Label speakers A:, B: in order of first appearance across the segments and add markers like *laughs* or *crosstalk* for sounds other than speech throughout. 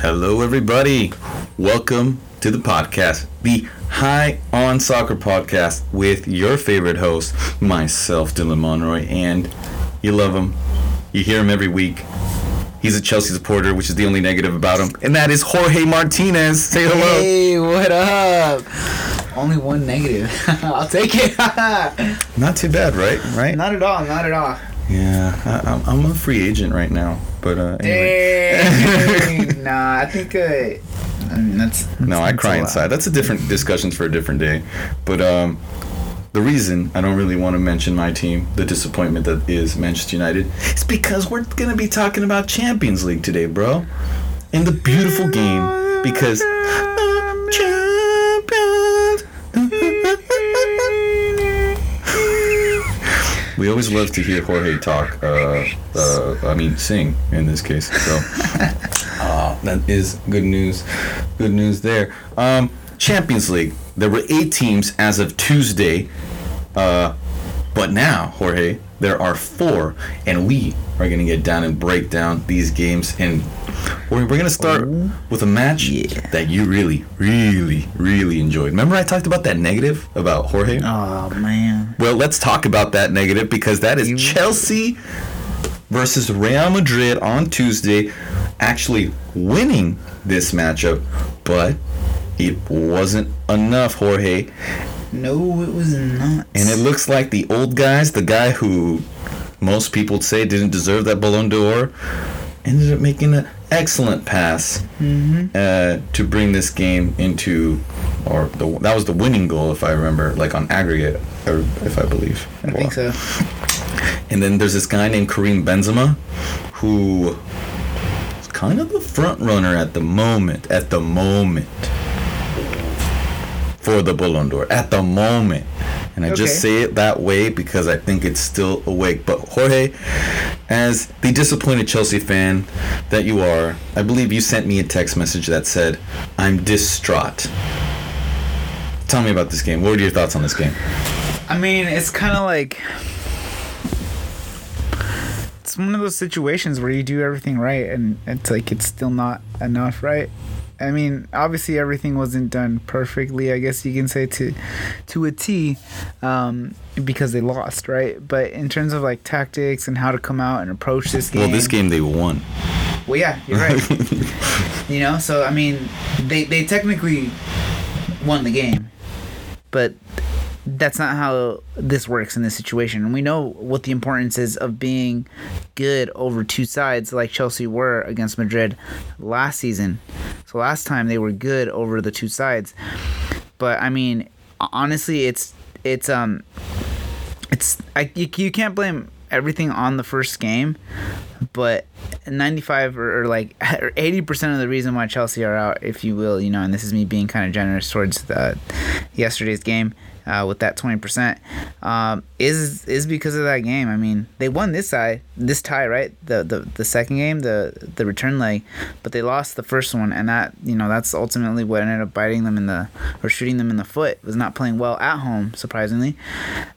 A: Hello, everybody. Welcome to the podcast, the High on Soccer podcast, with your favorite host, myself, Dylan Monroy, and you love him. You hear him every week. He's a Chelsea supporter, which is the only negative about him, and that is Jorge Martinez. Say hello.
B: Hey, what up? Only one negative. *laughs* I'll take it. *laughs*
A: Not too bad, right? Right?
B: not at all. Not at all.
A: Yeah, I, I'm, I'm a free agent right now, but uh, anyway.
B: Dang. *laughs* nah, I think. Uh, I mean, that's, that's
A: No, I cry inside. That's a different discussions for a different day. But um, the reason I don't really want to mention my team, the disappointment that is Manchester United, is because we're gonna be talking about Champions League today, bro. In the beautiful game, because We always love to hear Jorge talk. Uh, uh, I mean, sing in this case. So *laughs* uh, that is good news. Good news there. Um, Champions League. There were eight teams as of Tuesday, uh, but now Jorge, there are four, and we are gonna get down and break down these games. And we're, we're gonna start oh, with a match
B: Yeah.
A: that you really, really, really enjoyed. Remember I talked about that negative about Jorge?
B: Oh man.
A: Well, let's talk about that negative because that is
B: You-
A: Chelsea versus Real Madrid on Tuesday, actually winning this matchup, but it wasn't enough, Jorge.
B: No, it was not.
A: And it looks like the old guys, the guy who most people say didn't deserve that Ballon d'Or, ended up making an excellent pass uh, to bring this game into, or the, that was the winning goal, if I remember, like on aggregate, or if I believe.
B: I think so. *laughs*
A: And then there's this guy named Karim Benzema, who is kind of the front runner at the moment. At the moment. For the Ballon d'Or. At the moment. And I
B: Okay.
A: just say it that way because I think it's still awake. But Jorge, as the disappointed Chelsea fan that you are, I believe you sent me a text message that said, I'm distraught. Tell me about this game. What were your thoughts on this game?
B: I mean, it's kind of like it's one of those situations where you do everything right, and it's like it's still not enough, right? I mean, obviously everything wasn't done perfectly. I guess you can say to to a T, um, because they lost, right? But in terms of like tactics and how to come out and approach this game,
A: Well, this game they won.
B: well, yeah, you're right. *laughs* you know, so I mean, they they technically won the game, but that's not how this works in this situation. And we know what the importance is of being good over two sides, like Chelsea were against Madrid last season. So last time they were good over the two sides, but I mean, honestly, it's it's um it's I, you, you can't blame everything on the first game but 95 or, or like *laughs* 80% of the reason why Chelsea are out if you will you know and this is me being kind of generous towards the yesterday's game uh, with that 20% um, is is because of that game. I mean they won this side this tie right? The the, the second game the the return leg but they lost the first one and that you know that's ultimately what ended up biting them in the or shooting them in the foot. Was not playing well at home surprisingly.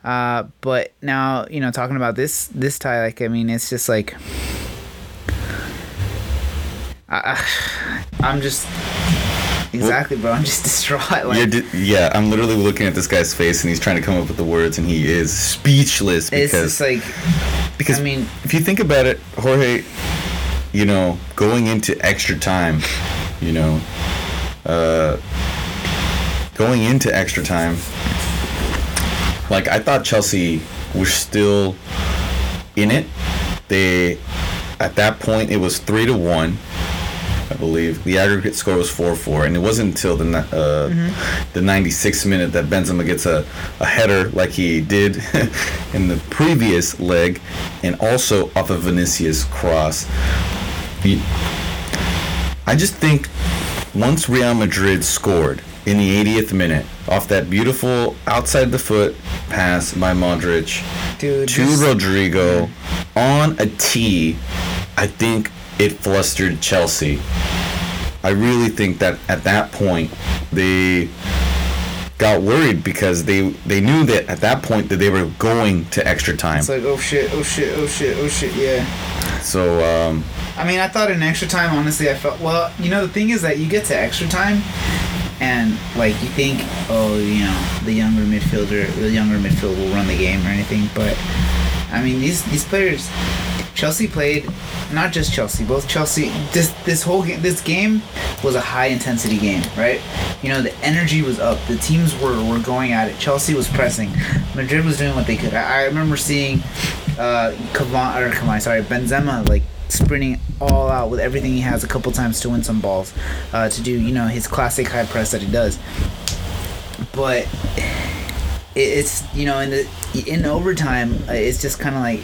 B: Uh, but now you know talking about this this tie like I mean it's just like I, *sighs* I'm just *laughs* exactly, bro. I'm just distraught. Like
A: di- yeah, I'm literally looking at this guy's face and he's trying to come up with the words and he is speechless
B: it's
A: because
B: just like
A: because
B: I mean,
A: if you think about it, Jorge, you know, going into extra time, you know, uh, going into extra time, like I thought Chelsea were still in it. They at that point it was three to one. I believe the aggregate score was four four, and it wasn't until the uh, the 96th minute that Benzema gets a, a header like he did *laughs* in the previous leg, and also off of Vinicius cross. I just think once Real Madrid scored in the 80th minute off that beautiful outside the foot pass by Modric
B: dude.
A: to Rodrygo on a tee, I think it flustered Chelsea. I really think that at that point they got worried because they they knew that at that point that they were going to extra time.
B: It's like oh shit, oh shit, oh shit, oh shit. Yeah.
A: So um,
B: I mean, I thought in extra time, honestly, I felt well. You know, the thing is that you get to extra time, and like you think, oh, you know, the younger midfielder, the younger midfield will run the game or anything. But I mean, these these players, Chelsea played, not just Chelsea, both Chelsea. This this whole game, this game was a high intensity game, right? You know, the energy was up. The teams were were going at it. Chelsea was pressing. Madrid was doing what they could. I, I remember seeing, uh, Cavani or Cavani, sorry, Benzema like sprinting all out with everything he has a couple times to win some balls, uh, to do you know his classic high press that he does. But it's you know in the in overtime, uh, it's just kind of like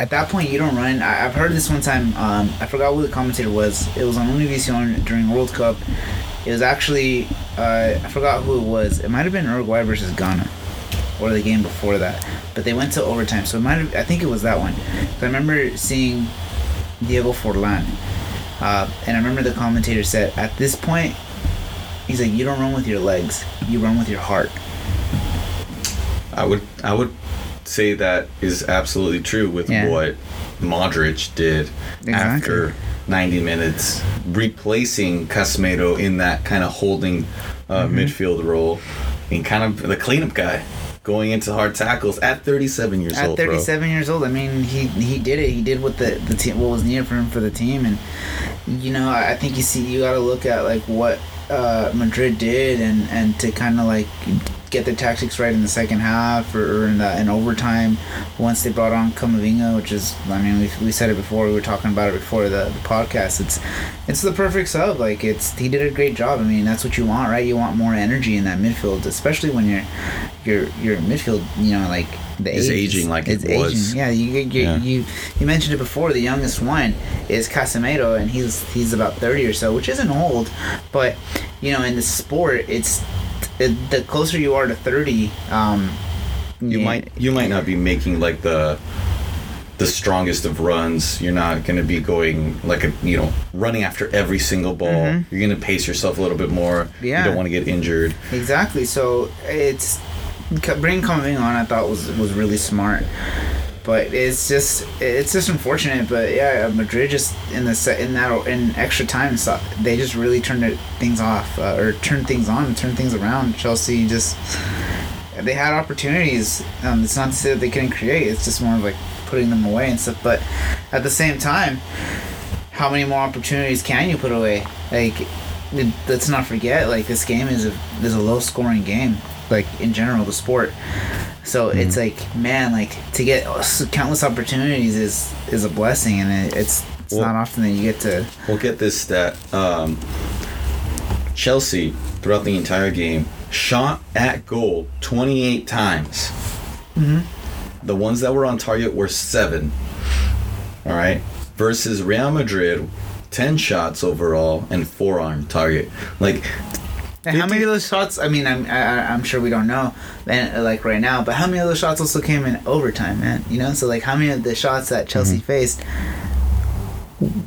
B: at that point you don't run. I, I've heard this one time. Um, I forgot who the commentator was. It was on Univision during World Cup. It was actually uh, I forgot who it was. It might have been Uruguay versus Ghana, or the game before that. But they went to overtime, so it might have. I think it was that one. So I remember seeing Diego Forlan, uh, and I remember the commentator said at this point, he's like, you don't run with your legs, you run with your heart.
A: I would I would say that is absolutely true with
B: Yeah.
A: what Modric did
B: Exactly.
A: after 90 minutes, replacing Casemiro in that kind of holding uh,
B: Mm-hmm.
A: midfield role, and kind of the cleanup guy, going into hard tackles at 37 years
B: At
A: old. bro.
B: 37 years old, I mean, he he did it. He did what the the team what was needed for him for the team, and you know, I I think you see you got to look at like what uh, Madrid did, and and to kind of like get their tactics right in the second half or, in the in overtime. Once they brought on Camavinga, which is, I mean, we, we said it before. We were talking about it before the, the podcast. It's it's the perfect sub. Like it's he did a great job. I mean, that's what you want, right? You want more energy in that midfield, especially when your your your midfield, you know, like the
A: Is
B: age
A: aging like
B: it's
A: it was.
B: aging. Yeah, you you,
A: Yeah.
B: you you mentioned it before. The youngest one is Casemiro, and he's he's about thirty or so, which isn't old, but you know, in the sport, it's it, the closer you are to thirty, um,
A: you
B: yeah,
A: might you might not be making like the the strongest of runs. You're not going to be going like a you know running after every single ball.
B: Mhm.
A: You're going to pace yourself a little bit more.
B: Yeah.
A: You don't want to get injured.
B: Exactly. So it's bringing Camavinga on. I thought was was really smart, but it's just it's just unfortunate. But yeah, Madrid just in the set in that in extra time, so they just really turned things off uh, or turned things on and turned things around. Chelsea just they had opportunities. Um, it's not to say that they couldn't create. It's just more of like putting them away and stuff. But at the same time, how many more opportunities can you put away? Like, let's not forget, like this game is a is a low scoring game. Like in general, the sport. So it's like, man, like to get countless opportunities is is a blessing, and it, it's it's
A: Well-
B: not often that you get to.
A: We'll get this stat. Um, Chelsea throughout the entire game shot at goal 28 times.
B: Mhm.
A: The ones that were on target were seven. All right, versus Real Madrid, 10 shots overall and four on target. Like
B: And how many of those shots? I mean, I'm I, I'm sure we don't know, and like right now, but how many of those shots also came in overtime, man? You know, so like how many of the shots that Chelsea
A: Mm-hmm.
B: faced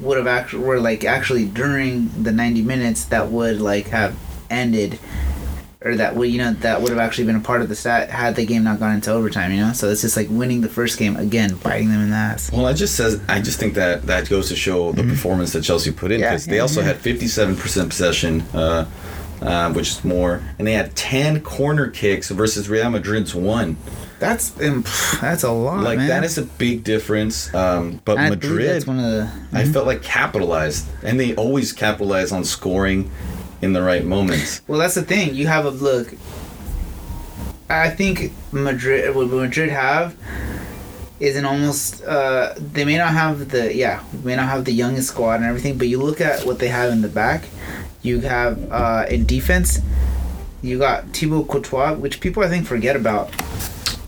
B: would have actually were like actually during the 90 minutes that would like have ended, or that would you know that would have actually been a part of the stat had the game not gone into overtime. You know, so it's just like winning the first game again, biting them in the ass.
A: Well, I just says I just think that that goes to show the performance that Chelsea put in
B: Mm-hmm. Yeah,
A: because they
B: yeah,
A: also
B: yeah.
A: had fifty-seven percent possession, uh, uh, which is more, and they had ten corner kicks versus Real Madrid's one.
B: That's um, pff, that's a lot,
A: like
B: man.
A: that is a big difference. Um, but
B: I
A: Madrid,
B: that's one of the.
A: I felt like capitalized, and they always capitalize on scoring in the right moments. *laughs*
B: Well, that's the thing. You have a look. I think Madrid, what Madrid have, is an almost. Uh, they may not have the yeah, may not have the youngest squad and everything, but you look at what they have in the back. You have uh, in defense. You got Thibaut Courtois, which people I think forget about.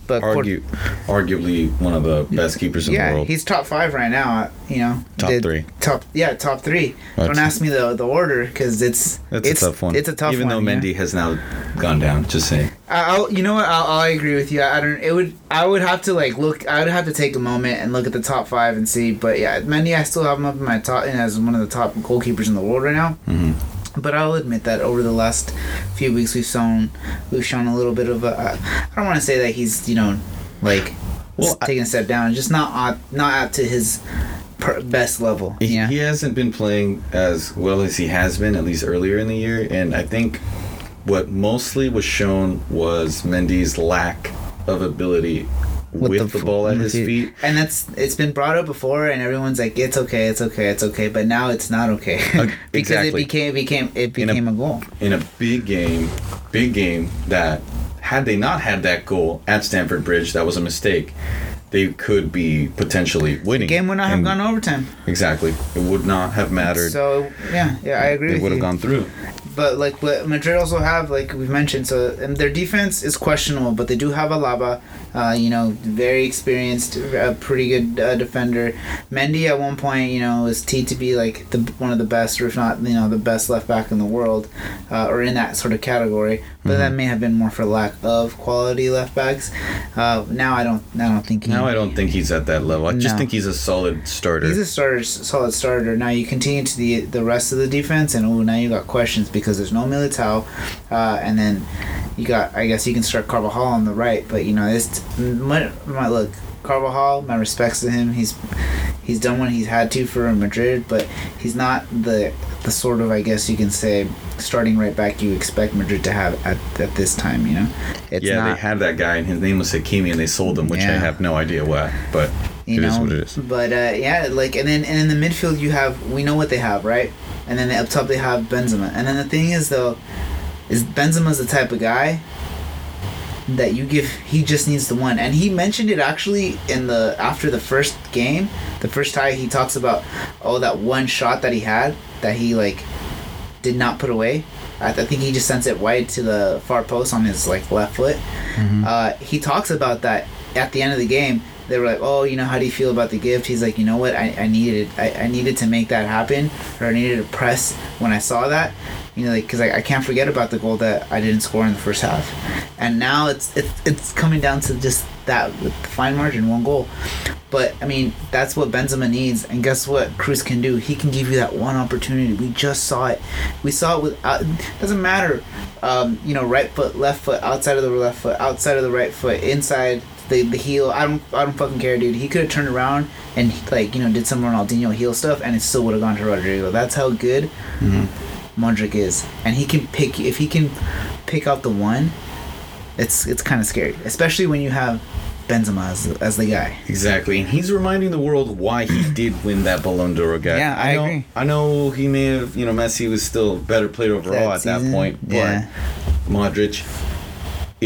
B: But Court-
A: arguably one of the best keepers in
B: yeah,
A: the world.
B: Yeah, he's top five right now. You know,
A: Top
B: Did-
A: three.
B: Top yeah, top three.
A: That's-
B: Don't ask me the the order because it's
A: That's
B: it's
A: a tough one.
B: It's a tough
A: Even
B: one.
A: though
B: you know?
A: Mendy has now gone down, just saying.
B: I'll, you know what? I'll, I agree with you. I don't. It would. I would have to like look. I would have to take a moment and look at the top five and see. But yeah, Mendy, I still have him up in my top and as one of the top goalkeepers in the world right now.
A: hmm
B: But I'll admit that over the last few weeks we've shown we've shown a little bit of a. I don't want to say that he's you know like
A: Well, I-
B: taking a step down. Just not up, not up to his best level.
A: He,
B: Yeah.
A: he hasn't been playing as well as he has been, at least earlier in the year. And I think what mostly was shown was Mendy's lack of ability with, the,
B: f-
A: ball at his
B: the-
A: feet.
B: And that's it's been brought up before, and everyone's like, "It's okay, it's okay, it's okay," but now it's not okay
A: Uh, *laughs*
B: because
A: exactly.
B: it became it became it
A: In a-
B: became a, goal.
A: in a big game, big game that had they not had that goal at Stamford Bridge, that was a mistake. They could be potentially winning.
B: Game would not have
A: And-
B: gone overtime.
A: Exactly. It would not have mattered.
B: So yeah, yeah, I agree.
A: they
B: with
A: would have gone through.
B: But like what Madrid also have, like we've mentioned, so and their defense is questionable, but they do have Alaba, uh, you know, very experienced, a pretty good uh, defender. Mendy at one point, you know, was teed to be like the one of the best, or if not, you know, the best left back in the world, uh, or in that sort of category. But that may have been more for lack of quality left backs. Uh, now I don't, I don't think he.
A: Now I don't think he's at that level. I just think he's a solid starter.
B: He's a starter, solid starter. Now you continue to the the rest of the defense, and oh, now you got questions because there's no Militao, uh, and then you got. I guess you can start Carvajal on the right, but you know this. My, my look, Carvajal. My respects to him. He's he's done what he's had to for Madrid, but he's not the the sort of I guess you can say starting right back you expect Madrid to have at, at this time. You know, it's
A: yeah,
B: not,
A: they had that guy, and his name was Hakimi, and they sold him, which I have no idea why. But
B: you
A: it
B: know
A: is what it is.
B: but uh, yeah like and then and in the midfield you have we know what they have right and then up top they have benzema. And then the thing is though is benzema's the type of guy that you give he just needs the one. And he mentioned it actually in the after the first game the first tie he talks about oh that one shot that he had that he like did not put away. I, th- I think he just sends it wide to the far post on his like left foot. Uh, he talks about that at the end of the game they were like oh you know how do you feel about the gift he's like you know what i, I needed I, I needed to make that happen or i needed to press when i saw that you know like because I, I can't forget about the goal that i didn't score in the first half and now it's it's, it's coming down to just that with fine margin one goal but I mean, that's what Benzema needs, and guess what? Cruz can do. He can give you that one opportunity. We just saw it. We saw it with. Uh, doesn't matter. Um, you know, right foot, left foot, outside of the left foot, outside of the right foot, inside the the heel. I don't. I don't fucking care, dude. He could have turned around and like you know did some Ronaldinho heel stuff, and it still would have gone to Rodrygo. That's how good mm-hmm. Modric is, and he can pick. If he can pick out the one, it's it's kind of scary, especially when you have Benzema as, as the guy.
A: Exactly, and he's reminding the world why he *clears throat* did win that Ballon d'Or guy.
B: Yeah, I
A: know,
B: agree.
A: I know he may have, you know, Messi was still better player overall
B: That
A: at that point, but
B: yeah.
A: Modric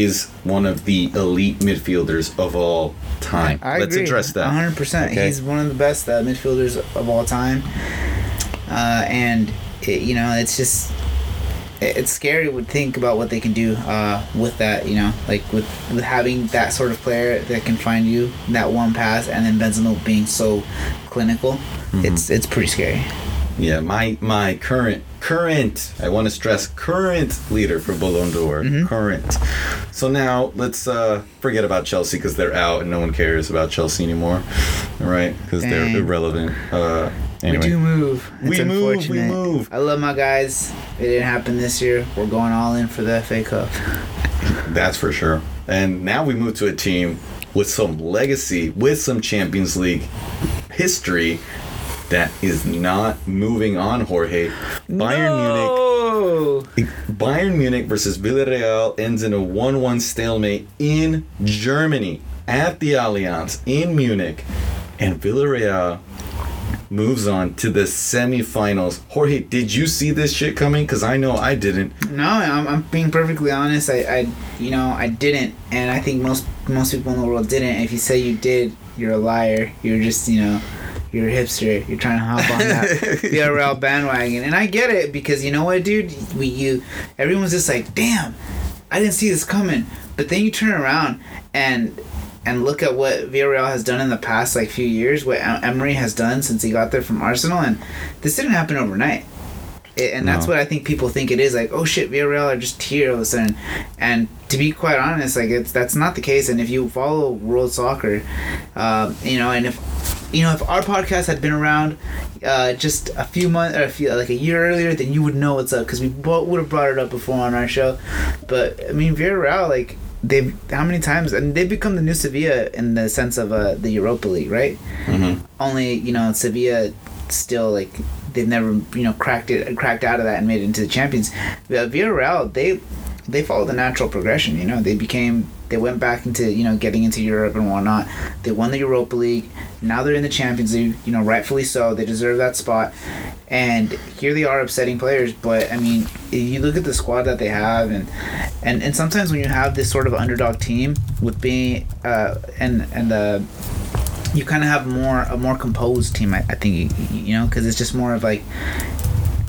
A: is one of the elite midfielders of all time.
B: I
A: Let's
B: agree.
A: address that.
B: 100%.
A: Okay.
B: He's one of the best uh, midfielders of all time. Uh, and, it, you know, it's just. it- It's scary to think about what they can do uh, with that, you know, like with, with having that sort of player that can find you that one pass, and then Benzema being so clinical.
A: Mm-hmm.
B: It's it's pretty scary.
A: Yeah, my my current current I want to stress current leader for Ballon d'Or.
B: Mm-hmm.
A: Current. So now let's uh, forget about Chelsea because they're out and no one cares about Chelsea anymore. All right, because they're irrelevant. Uh, anyway.
B: We do move. It's
A: We move, we move.
B: I love my guys. It didn't happen this year. We're going all in for the FA Cup. *laughs*
A: That's for sure. And now we move to a team with some legacy, with some Champions League history that is not moving on, Jorge. Bayern
B: no!
A: Munich. Bayern Munich versus Villarreal ends in a 1-1 stalemate in Germany at the Allianz in Munich. And Villarreal moves on to the semifinals. Jorge, did you see this shit coming? Because I know I didn't.
B: No, I'm, I'm being perfectly honest. I, I, you know, I didn't, and I think most most people in the world didn't. If you say you did, you're a liar. You're just, you know, you're a hipster. You're trying to hop on that *laughs* VRL bandwagon, and I get it because you know what, dude. We you, everyone's just like, damn, I didn't see this coming. But then you turn around and and look at what Villarreal has done in the past like few years, what Emery has done since he got there from Arsenal, and this didn't happen overnight. It, and that's what I think people think it is. Like, oh shit, Villarreal are just here all of a sudden. And to be quite honest, like it's that's not the case. And if you follow world soccer, um, you know, and if you know if our podcast had been around uh, just a few months or a few like a year earlier, then you would know what's up because we both would have brought it up before on our show. But I mean, Villarreal, like they've how many times and they've become the new Sevilla in the sense of uh, the Europa League, right?
A: Mm-hmm.
B: Only you know Sevilla still like they've never you know cracked it cracked out of that and made it into the champions. But Villarreal they they followed the natural progression. You know they became they went back into you know getting into Europe and whatnot. They won the Europa League. Now they're in the Champions League. You know rightfully so. They deserve that spot. And here they are upsetting players. But I mean you look at the squad that they have and and and sometimes when you have this sort of underdog team with being uh and and uh you kind of have more a more composed team. I, I think you know because it's just more of like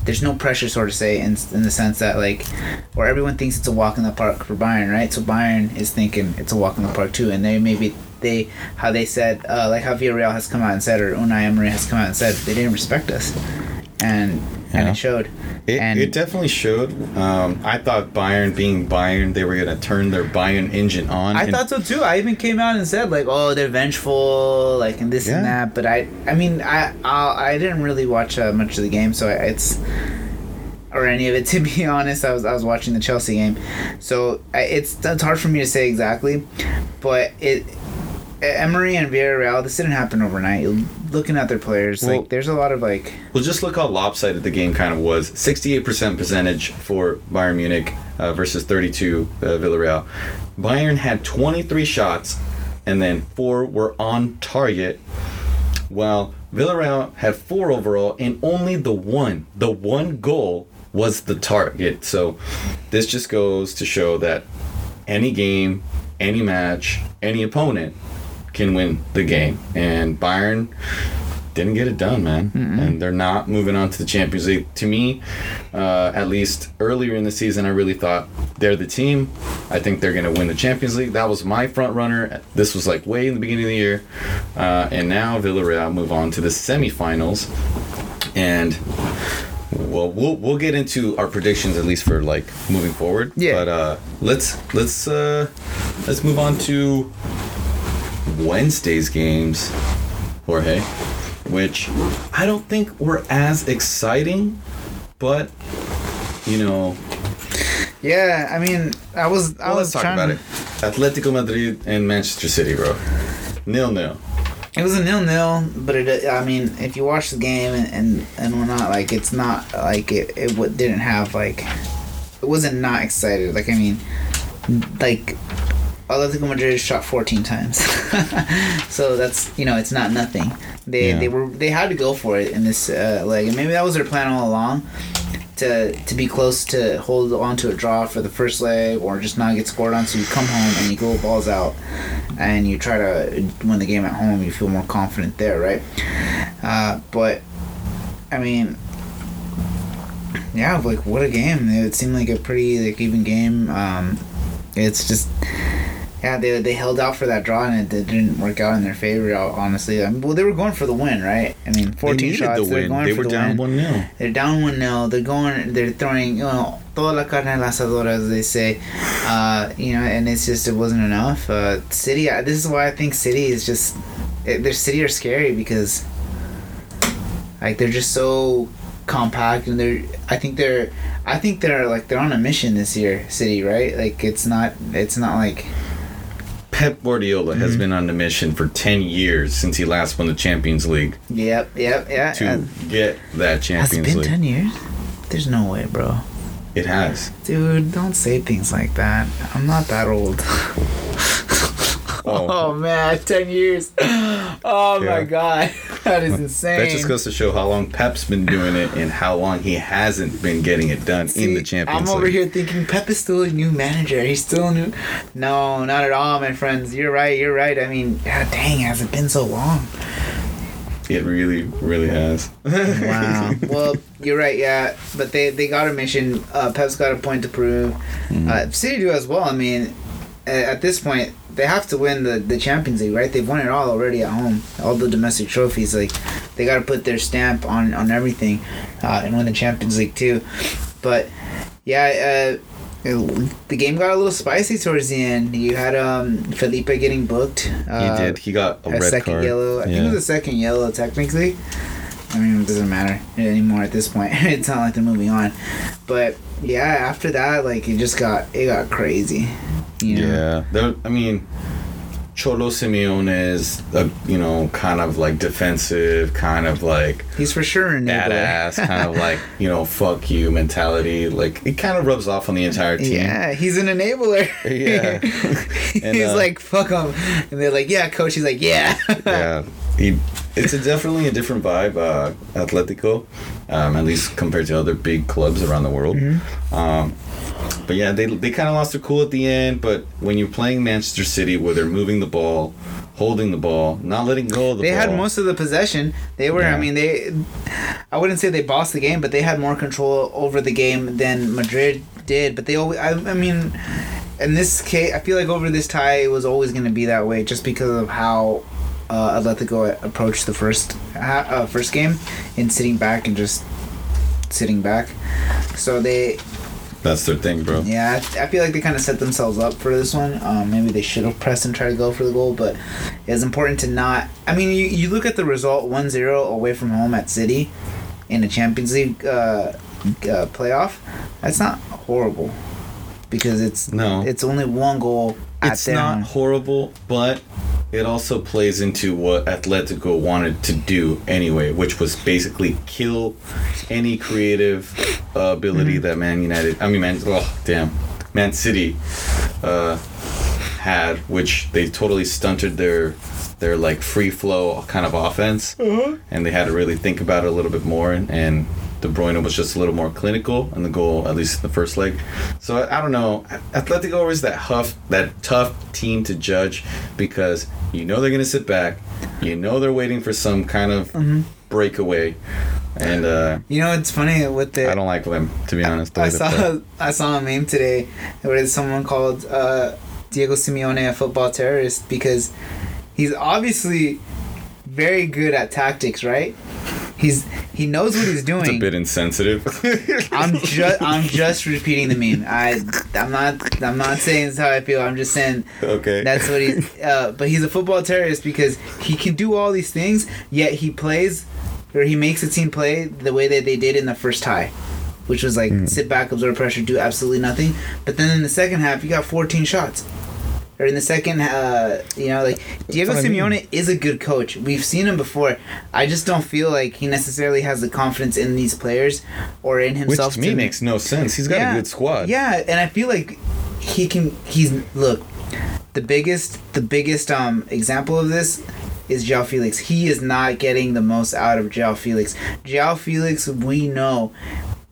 B: there's no pressure, sort of say, in, in the sense that like, where everyone thinks it's a walk in the park for Bayern, right? So Bayern is thinking it's a walk in the park too, and they maybe they how they said uh, like how Villarreal has come out and said or Unai Emery has come out and said they didn't respect us, and and
A: Yeah.
B: it showed.
A: It,
B: and
A: it definitely showed. Um, I thought Bayern, being Bayern, they were gonna turn their Bayern engine on.
B: I thought so too. I even came out and said like, "Oh, they're vengeful," like and this and that. But I, I mean, I, I, I didn't really watch uh, much of the game, so it's or any of it *laughs* to be honest. I was, I was watching the Chelsea game, so I, it's it's hard for me to say exactly, but it. Emery and Villarreal, this didn't happen overnight. Looking at their players,
A: Well-
B: like there's a lot of like,
A: Well, just look how lopsided the game kind of was. 68% percentage for Bayern Munich uh, versus 32 uh, Villarreal. Bayern had 23 shots, and then four were on target, while Villarreal had four overall, and only the one, the one goal was the target. So this just goes to show that any game, any match, any opponent can win the game. And Bayern didn't get it done, man. And they're not moving on to the Champions League. To me, uh, at least earlier in the season, I really thought they're the team. I think they're going to win the Champions League. That was my front runner. This was like way in the beginning of the year. Uh, and now Villarreal move on to the semifinals. And well, we'll we'll get into our predictions at least for like moving forward.
B: Yeah.
A: But uh, let's let's uh, let's move on to Wednesday's games, Jorge, which I don't think were as exciting, but you know,
B: yeah. I mean, I was, I
A: well,
B: was
A: let's talk about
B: to-
A: it. Atletico Madrid and Manchester City, bro. Nil nil.
B: It was a nil nil, but it. I mean, if you watch the game and and, and whatnot, like it's not like it. It didn't have like, it wasn't not excited. Like I mean, like, Atletico Madrid shot fourteen times, *laughs* so that's you know it's not nothing. They
A: Yeah.
B: they were they had to go for it in this uh, leg, and maybe that was their plan all along. To, to be close to hold on to a draw for the first leg or just not get scored on so you come home and you go balls out and you try to win the game at home, you feel more confident there, right? Uh, but I mean, yeah, like what a game! It seemed like a pretty like even game. Um, it's just yeah, they, they held out for that draw and it, it didn't work out in their favor. Honestly, I mean, well, they were going for the win, right? I mean,
A: They
B: fourteen
A: needed
B: shots.
A: the
B: They're
A: win.
B: going
A: They
B: for
A: were
B: the
A: down
B: win.
A: one 0
B: They're down one 0 They're going. They're throwing you know toda la carne al asador as they say. Uh, you know, and it's just it wasn't enough. Uh, City. uh, This is why I think City is just. It, their City are scary because. Like they're just so compact and they're. I think they're. I think they're like they're on a mission this year. City, right? Like it's not. It's not like.
A: Pep Guardiola
B: Mm-hmm.
A: has been on the mission for 10 years since he last won the Champions League
B: Yep. Yep. Yeah.
A: to
B: uh,
A: get that Champions
B: has it
A: Champions
B: been
A: League.
B: ten years? There's no way, bro.
A: It has.
B: Dude, don't say things like that. I'm not that old. *laughs*
A: Oh. *laughs*
B: Oh man, ten years. Oh my god, *laughs* that is insane.
A: That just goes to show how long Pep's been doing it and how long he hasn't been getting it done in the
B: See,
A: Champions
B: I'm over
A: League.
B: here thinking Pep is still a new manager. He's still a new. No, not at all, my friends. You're right. You're right. I mean, god dang, has it been so long?
A: It really, really has.
B: Wow. *laughs* well, you're right. Yeah, but they they got a mission. Uh, Pep's got a point to prove. Uh, City do as well. I mean, at this point, they have to win the the Champions League, right? They've won it all already at home. All the domestic trophies. Like, they got to put their stamp on on everything, uh, and win the Champions League too. But yeah. Uh, it- the game got a little spicy towards the end. You had um Felipe getting booked.
A: he
B: Uh,
A: did. He got a,
B: a
A: red
B: second
A: card.
B: yellow. I think it was a second yellow technically. I mean, it doesn't matter anymore at this point. *laughs* it's not like they're moving on. But yeah, after that, like it just got it got crazy. You know?
A: Yeah, there, I mean, Cholo Simeone is a you know kind of like defensive, kind of like
B: He's for sure an
A: badass, kind of like *laughs* you know fuck you mentality. Like it kind of rubs off on the entire team.
B: Yeah, he's an enabler. *laughs*
A: Yeah. *laughs* And,
B: he's
A: uh,
B: like, fuck him. And they're like, yeah, coach. He's like, yeah.
A: yeah, he. It's a definitely a different vibe, uh, Atletico, um, at least compared to other big clubs around the world.
B: Mm-hmm.
A: Um, but yeah, they they kind of lost their cool at the end. But when you're playing Manchester City, where they're moving the ball, holding the ball, not letting go of the
B: they
A: ball,
B: had most of the possession. They were, I mean, they, I wouldn't say they bossed the game, but they had more control over the game than Madrid did. But they always, I, I mean, in this case, I feel like over this tie, it was always going to be that way just because of how uh, Atletico approached the first ha- uh, first game in sitting back and just sitting back. So they,
A: That's their thing, bro.
B: yeah, I feel like they kind of set themselves up for this one. Um, maybe they should have pressed and tried to go for the goal, but it's important to not. I mean, you, you look at the result 1 0 away from home at City in a Champions League uh, uh, playoff. That's not horrible because it's
A: No.
B: it's only one goal
A: It's not horrible, but it also plays into what Atletico wanted to do anyway, which was basically kill any creative uh, ability
B: Mm-hmm.
A: that Man United, I mean, Man, oh, damn, Man City uh, had, which they totally stunted their their like free flow kind of offense,
B: Uh-huh.
A: and they had to really think about it a little bit more. And, and De Bruyne was just a little more clinical in the goal, at least in the first leg. So I, I don't know. Atletico is that huff, that tough team to judge because you know they're gonna sit back, you know they're waiting for some kind of
B: Mm-hmm.
A: breakaway, and uh,
B: You know, it's funny with the.
A: I don't like them to be honest.
B: I saw. *laughs* I saw a meme today where someone called uh, Diego Simeone a football terrorist because he's obviously very good at tactics, right? He's he knows what he's doing.
A: It's a bit insensitive. *laughs*
B: I'm just I'm just repeating the meme. I I'm not I'm not saying this how I feel. I'm just saying
A: okay.
B: that's what he's. *laughs* Uh, but he's a football terrorist because he can do all these things, yet he plays or he makes the team play the way that they did in the first tie, which was like sit back, absorb pressure, do absolutely nothing. But then in the second half, you got 14 shots. Or in the second, uh, you know, like Diego
A: I mean.
B: Simeone is a good coach. We've seen him before. I just don't feel like he necessarily has the confidence in these players or in himself.
A: Which to me makes no sense. He's got a good squad.
B: Yeah, and I feel like he can. He's look. The biggest, the biggest um example of this is Joao Felix. He is not getting the most out of Joao Felix. Joao Felix, we know.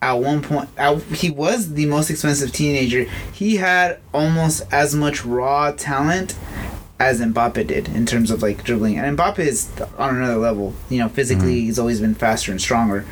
B: At one point, at, he was the most expensive teenager. He had almost as much raw talent as Mbappe did in terms of like dribbling. And Mbappe is on another level. You know, physically he's always been faster and stronger.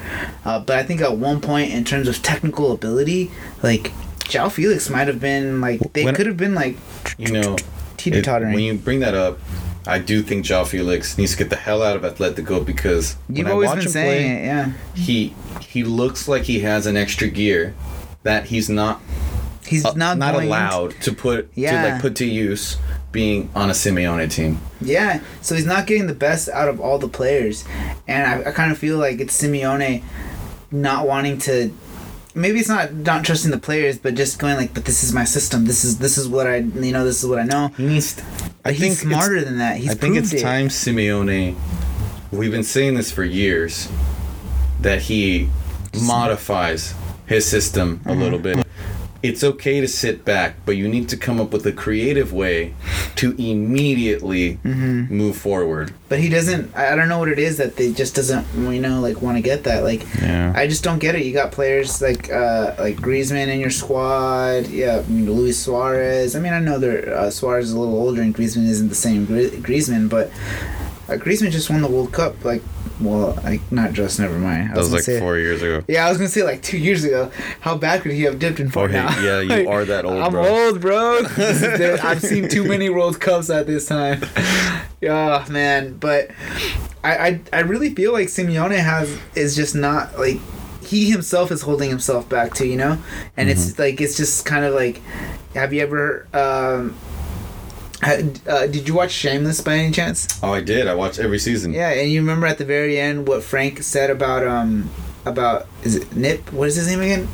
B: Uh, but I think at one point in terms of technical ability, like Joao Felix might have been like they could have been like
A: You know,
B: teeter tottering.
A: when you bring that up, I do think Joao Felix needs to get the hell out of Atletico because
B: You've
A: when I
B: always
A: watch
B: been
A: him
B: saying
A: play,
B: it, yeah.
A: he he looks like he has an extra gear that he's not
B: He's
A: uh,
B: not
A: not allowed to put to like put to use being on a Simeone team.
B: Yeah, so he's not getting the best out of all the players, and I, I kind of feel like it's Simeone not wanting to. Maybe it's not not trusting the players, but just going like, "But this is my system. This is this is what I you know this is what I know."
A: He needs. To,
B: But he's smarter than that. He's
A: I think it's
B: it.
A: time Simeone. We've been saying this for years, that he modifies his system
B: Mm-hmm.
A: a little bit. It's okay to sit back, but you need to come up with a creative way to immediately
B: Mm-hmm.
A: move forward.
B: But he doesn't. I don't know what it is that they just doesn't you know like want to get that. Like
A: Yeah.
B: I just don't get it. You got players like uh like Griezmann in your squad. Yeah, I mean, Luis Suarez. I mean, I know they're uh, Suarez is a little older and Griezmann isn't the same Gri- Griezmann, but uh, Griezmann just won the World Cup. Like, well, like not just. Never mind. I
A: That was
B: gonna
A: like
B: say-
A: four years ago.
B: Yeah, I was gonna say like two years ago. How bad could he have dipped in for
A: Okay,
B: now?
A: yeah, you *laughs* are that old,
B: I'm
A: bro.
B: old, bro. *laughs* The- I've seen too many World Cups at this time. *laughs* Yeah, man. But I, I, I really feel like Simeone has is just not like he himself is holding himself back too. You know, and
A: Mm-hmm.
B: it's like it's just kind of like, have you ever um, Uh, did you watch Shameless by any chance?
A: Oh, I did. I watched every season.
B: Yeah, and you remember at the very end what Frank said about um about is it Nip? What is his name again?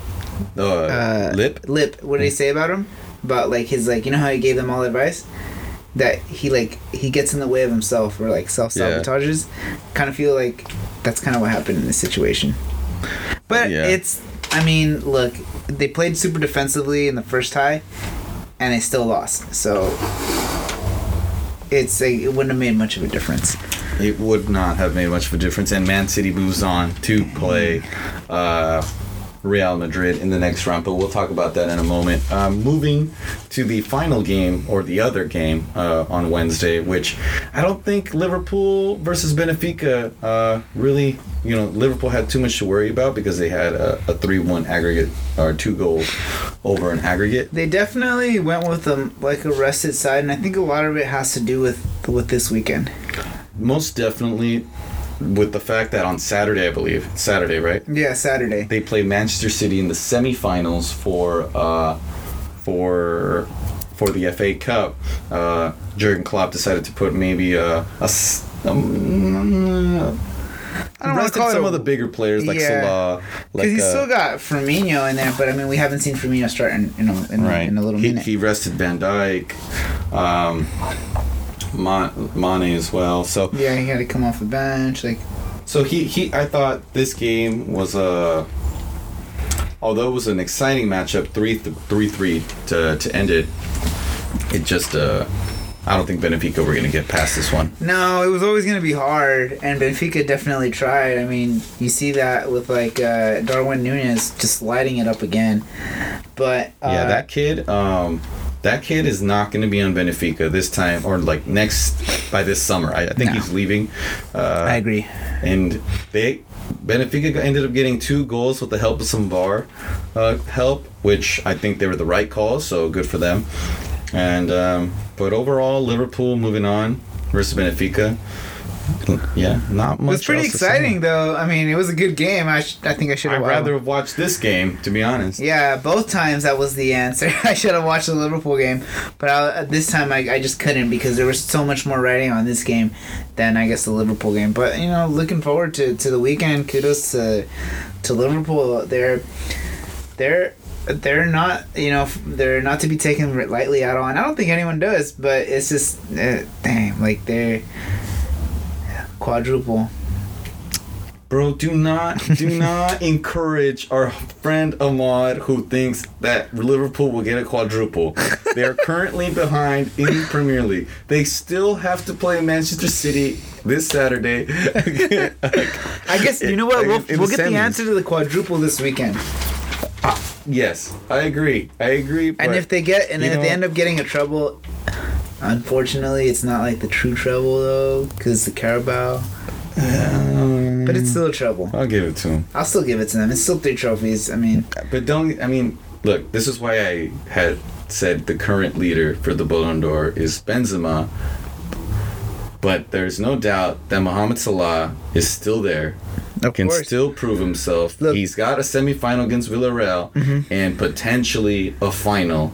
A: Uh,
B: Uh,
A: lip.
B: Lip. What did he say about him? About like his like you know how he gave them all advice that he like he gets in the way of himself or like self sabotages. Kind of feel like that's kind of what happened in this situation. But
A: Yeah.
B: it's I mean look they played super defensively in the first tie and they still lost so it's like, it wouldn't have made much of a difference.
A: It would not have made much of a difference. And Man City moves on to play uh, Real Madrid in the next round, but we'll talk about that in a moment. Um, moving to the final game, or the other game uh, on Wednesday, which I don't think Liverpool versus Benfica uh, really, you know, Liverpool had too much to worry about because they had a, a 3 1 aggregate, or two goals over an aggregate.
B: They definitely went with um like a rested side, and I think a lot of it has to do with with this weekend.
A: Most definitely with the fact that on Saturday, I believe, Saturday, right?
B: Yeah, Saturday.
A: they play Manchester City in the semifinals for uh, for for the FA Cup. Uh, Jurgen Klopp decided to put maybe a, a s- um,
B: I don't
A: rested
B: call it
A: some
B: a-
A: of the bigger players like
B: Yeah.
A: Salah, like
B: Because he's
A: uh,
B: still got Firmino in there, but I mean, we haven't seen Firmino start in in a, in,
A: right.
B: in a little
A: he,
B: minute.
A: he rested Van Dijk, um, Mon- Mane as well. So
B: yeah, he had to come off the bench. Like,
A: So he, he I thought this game was a although it was an exciting matchup, three th- three three to to end it. It just uh I don't think Benfica were gonna get past this one.
B: no, it was always going to be hard, and Benfica definitely tried. I mean, you see that with like uh, Darwin Nunez just lighting it up again. But uh,
A: yeah, that kid, um, that kid is not gonna be on Benfica this time or like next by this summer. I, I think
B: No.
A: he's leaving. Uh,
B: I agree.
A: and they Benfica ended up getting two goals with the help of some VAR uh, help, which I think they were the right calls, so good for them. And um, but overall, Liverpool moving on versus Benfica. Yeah, not much.
B: It was pretty
A: else
B: exciting, though. I mean, it was a good game. I, sh- I think I should
A: I'd
B: have
A: rather have watched this game, to be honest.
B: Yeah, both times that was the answer. *laughs* I should have watched the Liverpool game, but I, this time I, I just couldn't because there was so much more writing on this game than I guess the Liverpool game. But you know, looking forward to, to the weekend. Kudos to to Liverpool. They're they're they're not you know they're not to be taken lightly at all, and I don't think anyone does. But it's just uh, damn like they're quadruple.
A: Bro, do not, do *laughs* not encourage our friend Ahmad who thinks that Liverpool will get a quadruple. They are currently behind in the Premier League. They still have to play Manchester City this Saturday.
B: I guess you know what we'll, we'll get the answer to the quadruple this weekend.
A: Ah, yes, I agree. I agree.
B: And if they get and if they end up getting a treble, unfortunately, it's not like the true treble though, because the Carabao.
A: Um,
B: But it's still a treble.
A: I'll give it to him.
B: I'll still give it to them. It's still three trophies. I mean,
A: But don't. I mean, look. This is why I had said the current leader for the Ballon d'Or is Benzema. But there's no doubt that Mohamed Salah is still there.
B: of
A: Can
B: course.
A: still prove himself.
B: Look- Mm-hmm.
A: He's got a semifinal against Villarreal and potentially a final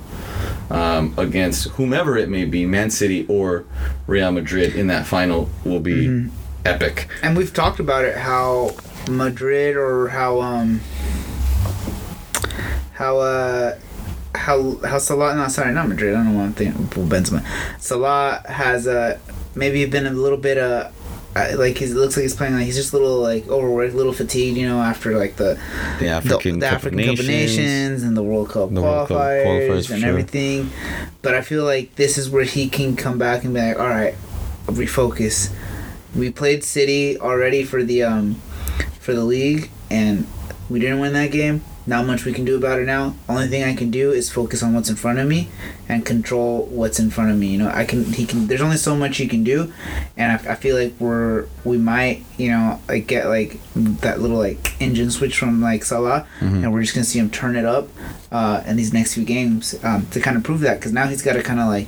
A: um, against whomever it may be, Man City or Real Madrid. In that final will be
B: Mm-hmm.
A: epic.
B: and we've talked about it how Madrid or how um how uh how how Salah no sorry not Madrid I don't know what I'm thinking Benzema Salah has uh maybe been a little bit uh like he looks like he's playing like he's just a little like overworked, a little fatigued, you know, after like the
A: The
B: the,
A: African,
B: the
A: Cup of
B: African Cup Nations and the World Cup
A: The World Cup
B: qualifiers,
A: qualifiers,
B: and
A: sure.
B: everything. But I feel like this is where he can come back and be like, all right, refocus. We played City already for the um for the league, and we didn't win that game. Not much we can do about it now. Only thing I can do is focus on what's in front of me and control what's in front of me. You know, I can. He can. There's only so much he can do, and I, I feel like we're we might you know like get like that little like engine switch from like Salah, and we're just gonna see him turn it up uh, in these next few games um, to kind of prove that because now he's got to kind of like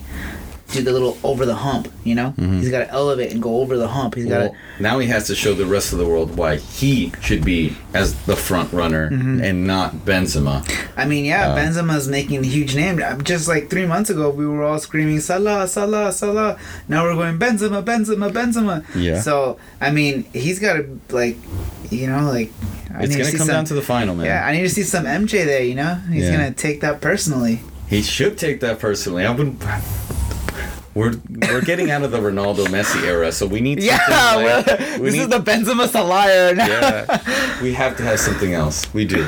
B: do the little over the hump. You know, he's got to elevate and go over the hump. He's got to.
A: now he has to show the rest of the world why he should be as the front runner
B: Mm-hmm.
A: and not Benzema.
B: I mean, yeah,
A: Um,
B: Benzema's making a huge name. Just like three months ago, we were all screaming Salah, Salah, Salah. Now we're going Benzema, Benzema, Benzema.
A: Yeah.
B: So I mean, he's got to like, you know, like. I
A: It's
B: need to
A: gonna come
B: some-
A: down to the final, man.
B: Yeah, I need to see some MJ there. You know, he's
A: Yeah.
B: gonna take that personally.
A: He should take that personally. I wouldn't. We're we're getting out of the Ronaldo Messi era, so we need. *laughs*
B: Yeah,
A: something like- we
B: this
A: need-
B: is the Benzema Salah
A: yeah, we have to have something else. We do.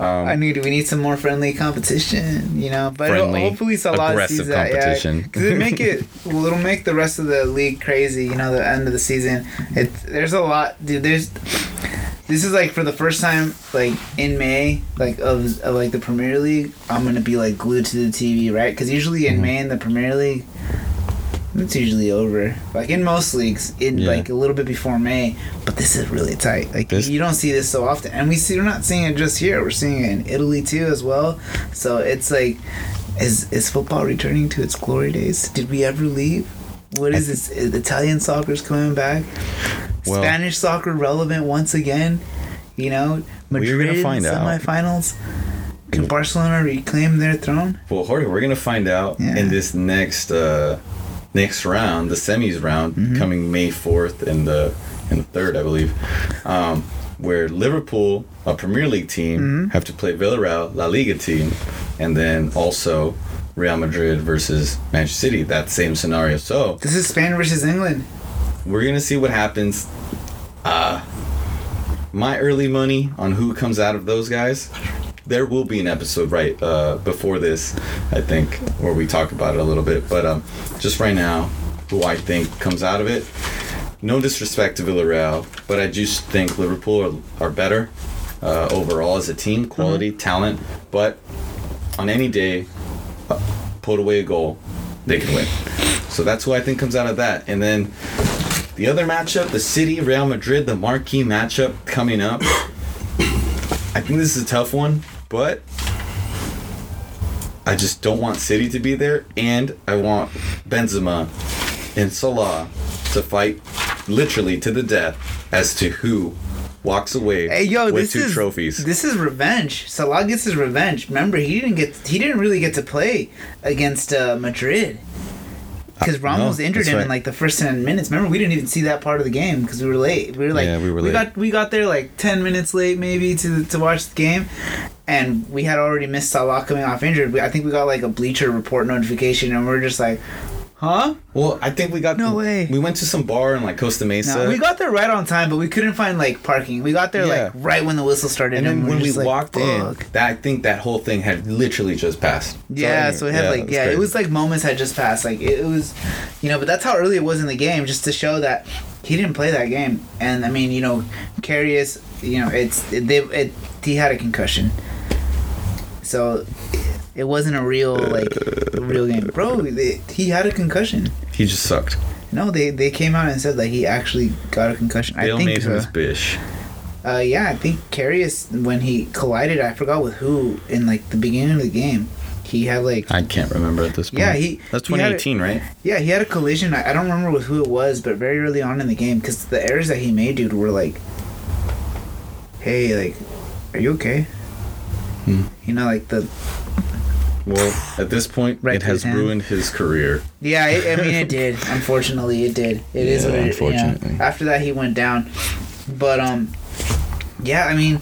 B: I need we need some more friendly competition, you know. But
A: Friendly,
B: hopefully Salah
A: aggressive
B: sees that,
A: competition.
B: Because it make it well, it'll make the rest of the league crazy. You know, the end of the season. It there's a lot, dude. There's this is like for the first time like in May like of, of like the Premier League. I'm gonna be like glued to the TV, right? Because usually
A: Mm-hmm.
B: in May in the Premier League. It's usually over. Like in most leagues, in
A: Yeah.
B: like a little bit before May, but this is really tight. Like
A: This-
B: you don't see this so often, and we see we're not seeing it just here. We're seeing it in Italy too as well. So it's like, is is football returning to its glory days? Did we ever leave? What is this? Is Italian soccer's coming back?
A: Well-
B: Spanish soccer relevant once again? You know, Madrid
A: gonna find out.
B: semifinals. Can Barcelona reclaim their throne?
A: Well, Jorge, we're gonna find out
B: Yeah.
A: in this next uh, next round, the semis round,
B: Mm-hmm.
A: coming May fourth and the and the third, I believe, um, where Liverpool, a Premier League team,
B: Mm-hmm.
A: have to play Villarreal, La Liga team, and then also Real Madrid versus Manchester City. That same scenario. So
B: This is Spain versus England.
A: we're gonna see what happens. Uh, my early money on who comes out of those guys. There will be an episode right uh, before this, I think, where we talk about it a little bit. But um, just right now, who I think comes out of it. No disrespect to Villarreal, but I just think Liverpool are, are better uh, overall as a team, quality, talent. But on any day, uh, put away a goal, they can win. So that's who I think comes out of that. And then the other matchup, the City Real Madrid, the marquee matchup coming up. *coughs* I think this is a tough one, but I just don't want City to be there, and I want Benzema and Salah to fight literally to the death as to who walks away
B: Hey yo,
A: with
B: this
A: two
B: is
A: trophies.
B: This is revenge. Salah gets his revenge. Remember, he didn't get he didn't really get to play against uh, Madrid because Ramos
A: no,
B: injured him in like the first ten minutes. Remember, we didn't even see that part of the game because we were late. We were like,
A: Yeah, we were late.
B: got we got there like ten minutes late maybe to to watch the game, and we had already missed Salah coming off injured. I think we got like a Bleacher Report notification, and we are just like, huh?
A: well, I think we got
B: No way.
A: We went to some bar in like Costa Mesa.
B: No, we got there right on time, but we couldn't find like parking. We got there
A: Yeah.
B: like right when the whistle started,
A: and then
B: we're
A: when we
B: like,
A: walked in, that I think that whole thing had literally just passed.
B: Yeah, so it had like
A: was
B: yeah,
A: great.
B: it was like moments had just passed. Like it, it was, you know, but that's how early it was in the game, just to show that he didn't play that game. And I mean, you know, Karius, you know, it's it, they it he had a concussion, so it wasn't a real like a real game, bro. They, he had a concussion.
A: He just sucked.
B: No, they they came out and said that he actually got a concussion.
A: They
B: I think
A: made him
B: so.
A: bish.
B: Uh, yeah, I think Karius when he collided, I forgot with who in like the beginning of the game. He had like
A: I can't remember at this point.
B: Yeah, he-
A: That's
B: he had
A: 2018, right?
B: Yeah, he had a collision. I, I don't remember with who it was, but very early on in the game, because the errors that he made, dude, were like, "Hey, like, are you okay?"
A: Hmm.
B: You know, like the
A: Well, at this point,
B: Right
A: it has
B: his
A: ruined his career.
B: yeah. It, I mean, it *laughs* did. Unfortunately, it did. It is
A: Yeah,
B: what it.
A: unfortunately.
B: Yeah. After that, he went down, but um, yeah. I mean,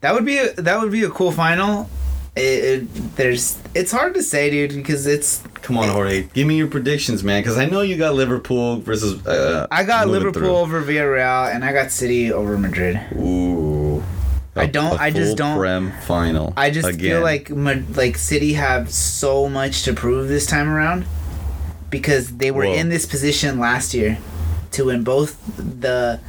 B: that would be a, that would be a cool final. It, it, there's it's hard to say, dude, because it's
A: Come on, Jorge. Give me your predictions, man, because I know you got Liverpool versus. Uh,
B: I got
A: moving
B: Liverpool over Villarreal, and I got City over Madrid.
A: Ooh.
B: I don't- I just don't-
A: Prem final.
B: I just
A: again.
B: feel like like City have so much to prove this time around because they were
A: Whoa.
B: in this position last year to win both the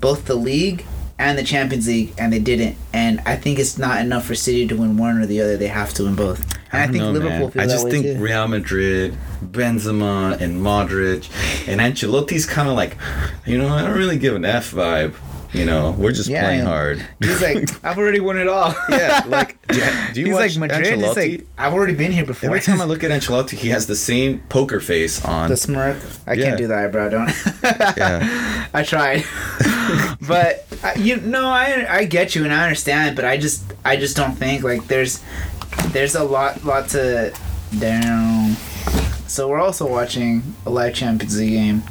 B: both the league and the Champions League and they didn't and I think it's not enough for City to win one or the other they have to win both and I,
A: don't
B: think
A: know,
B: Liverpool
A: I just think
B: too.
A: Real Madrid, Benzema, and Modric, and Ancelotti's kind of like, you know, I don't really give an F vibe You know, we're just
B: Yeah,
A: playing hard.
B: He's like, *laughs* I've already won it all.
A: yeah, like *laughs* do you, do you
B: He's
A: watch
B: like Madrid.
A: Ancelotti?
B: like I've already been here before.
A: Every time I *laughs* look at Ancelotti, he has the same poker face on.
B: the smirk, I
A: Yeah.
B: can't do the eyebrow. Don't.
A: Yeah.
B: I tried, but uh, you know, I I get you and I understand, but I just I just don't think like there's there's a lot lot to down. So we're also watching a live Champions League game,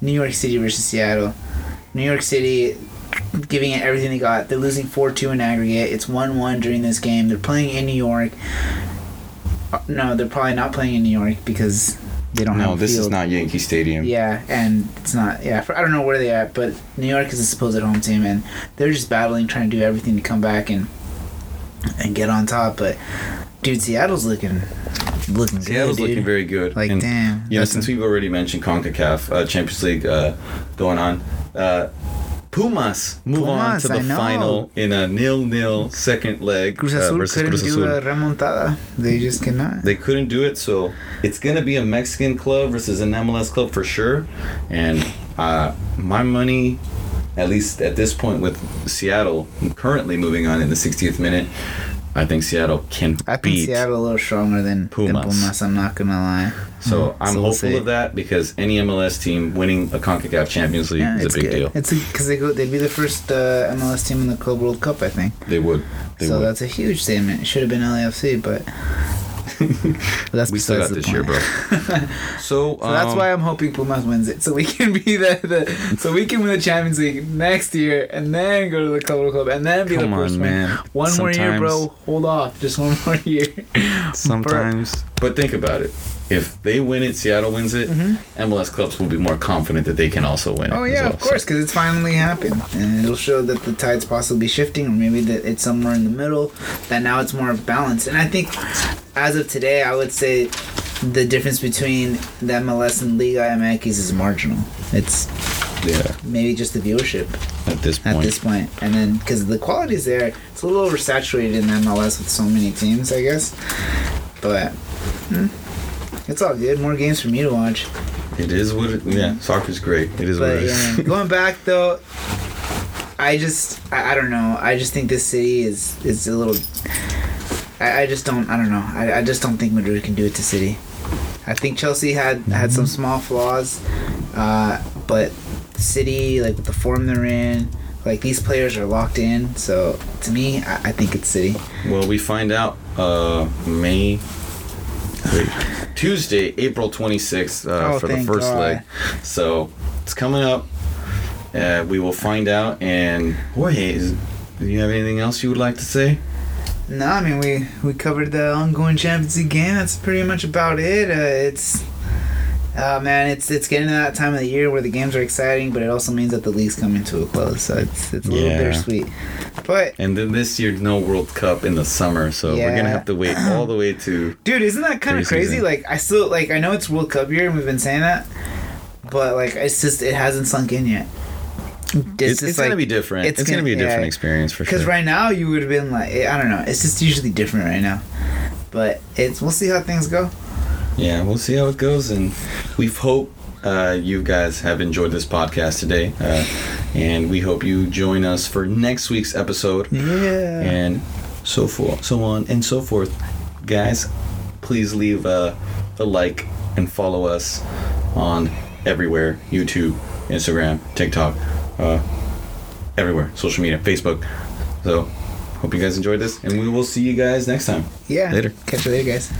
B: New York City versus Seattle. New York City giving it everything they got. They're losing 4 2 in aggregate. It's 1 1 during this game. They're playing in New York. Uh, No, they're probably not playing in New York because they don't have
A: no, this is not Yankee Stadium.
B: Yeah, and it's not. Yeah, for, I don't know where they at, but New York is a supposed home team, and they're just battling, trying to do everything to come back and and get on top. But dude, Seattle's looking looking
A: Seattle's
B: good,
A: looking very good.
B: Like,
A: And,
B: damn,
A: You know, since we've already mentioned CONCACAF uh, Champions League uh, going on, uh, Pumas move on to the final in a nil-nil second leg
B: Cruz
A: uh, versus
B: couldn't
A: Cruz
B: do a remontada. They just cannot.
A: They couldn't do it, so it's gonna be a Mexican club versus an MLS club for sure. And uh, my money, at least at this point with Seattle currently moving on in the 60th minute, I think Seattle can
B: I think. Seattle a little stronger than
A: Pumas.
B: Than Pumas I'm not gonna lie.
A: So
B: Mm,
A: I'm
B: we'll
A: hopeful of that because any MLS team winning a CONCACAF Champions League
B: Yeah,
A: is a big
B: good.
A: deal.
B: It's because they go. They'd be the first uh, MLS team in the Club World Cup, I think.
A: They would. They
B: so
A: would.
B: that's a huge statement. It should have been LAFC, but *laughs* that's
A: we still got this
B: the
A: year, bro.
B: point.
A: So, *laughs*
B: So that's
A: um,
B: why I'm hoping Pumas wins it, so we can be the, the so we can win the Champions League next year, and then go to the Club Club, and then be the first
A: on,
B: one.
A: man.
B: One more year, bro. Hold off, just one *laughs* more year.
A: Sometimes. But think about it. If they win it, Seattle wins it, MLS clubs will be more confident that they can also win.
B: Mm-hmm. Oh yeah,
A: well.
B: of course, because it's finally happened, and it'll show that the tide's possibly shifting, or maybe that it's somewhere in the middle. That now it's more balanced, and I think as of today, I would say the difference between the MLS and Liga MX is marginal. It's
A: yeah,
B: maybe just the viewership
A: at this point.
B: at this point, and then because the quality's there, it's a little oversaturated in MLS with so many teams, I guess. But hmm, it's all good. More games for me to watch.
A: It is what it, yeah, soccer's great. It is what
B: But
A: it
B: yeah, *laughs* going back though, I just I, I don't know. I just think this city is is a little. I, I just don't I don't know. I, I just don't think Madrid can do it to City. I think Chelsea had had some small flaws, uh, but City like with the form they're in, like these players are locked in. So to me, I, I think it's City.
A: well, we find out uh, May. Wait, Tuesday, April 26th uh,
B: Oh,
A: for the first
B: God.
A: leg. So it's coming up. Uh, we will find out. And Jorge, is, do you have anything else you would like to say?
B: No, I mean we we covered the ongoing Champions League game. That's pretty much about it. Uh, it's, uh, man, it's it's getting to that time of the year where the games are exciting, but it also means that the league's coming to a close. So it's it's a little
A: Yeah.
B: bittersweet. But
A: And then this year, no World Cup in the summer, so we're gonna have to wait all the way to. *clears throat*
B: dude, isn't that kind of crazy?
A: Preseason.
B: Like I still like I know it's World Cup year and we've been saying that, but like it's just it hasn't sunk in yet.
A: It's, it's gonna be different. It's, gonna, be a different
B: yeah.
A: experience for sure.
B: Because right now you would have been like I don't know. It's just usually different right now. But it's we'll see how things go.
A: Yeah, we'll see how it goes, and we hope uh, you guys have enjoyed this podcast today, uh, and we hope you join us for next week's episode,
B: Yeah.
A: and so forth, so on and so forth. Guys, please leave a, a like and follow us on everywhere: YouTube, Instagram, TikTok, uh, everywhere, social media, Facebook. So, hope you guys enjoyed this, and we will see you guys next time.
B: Yeah.
A: Later.
B: Catch you later, guys.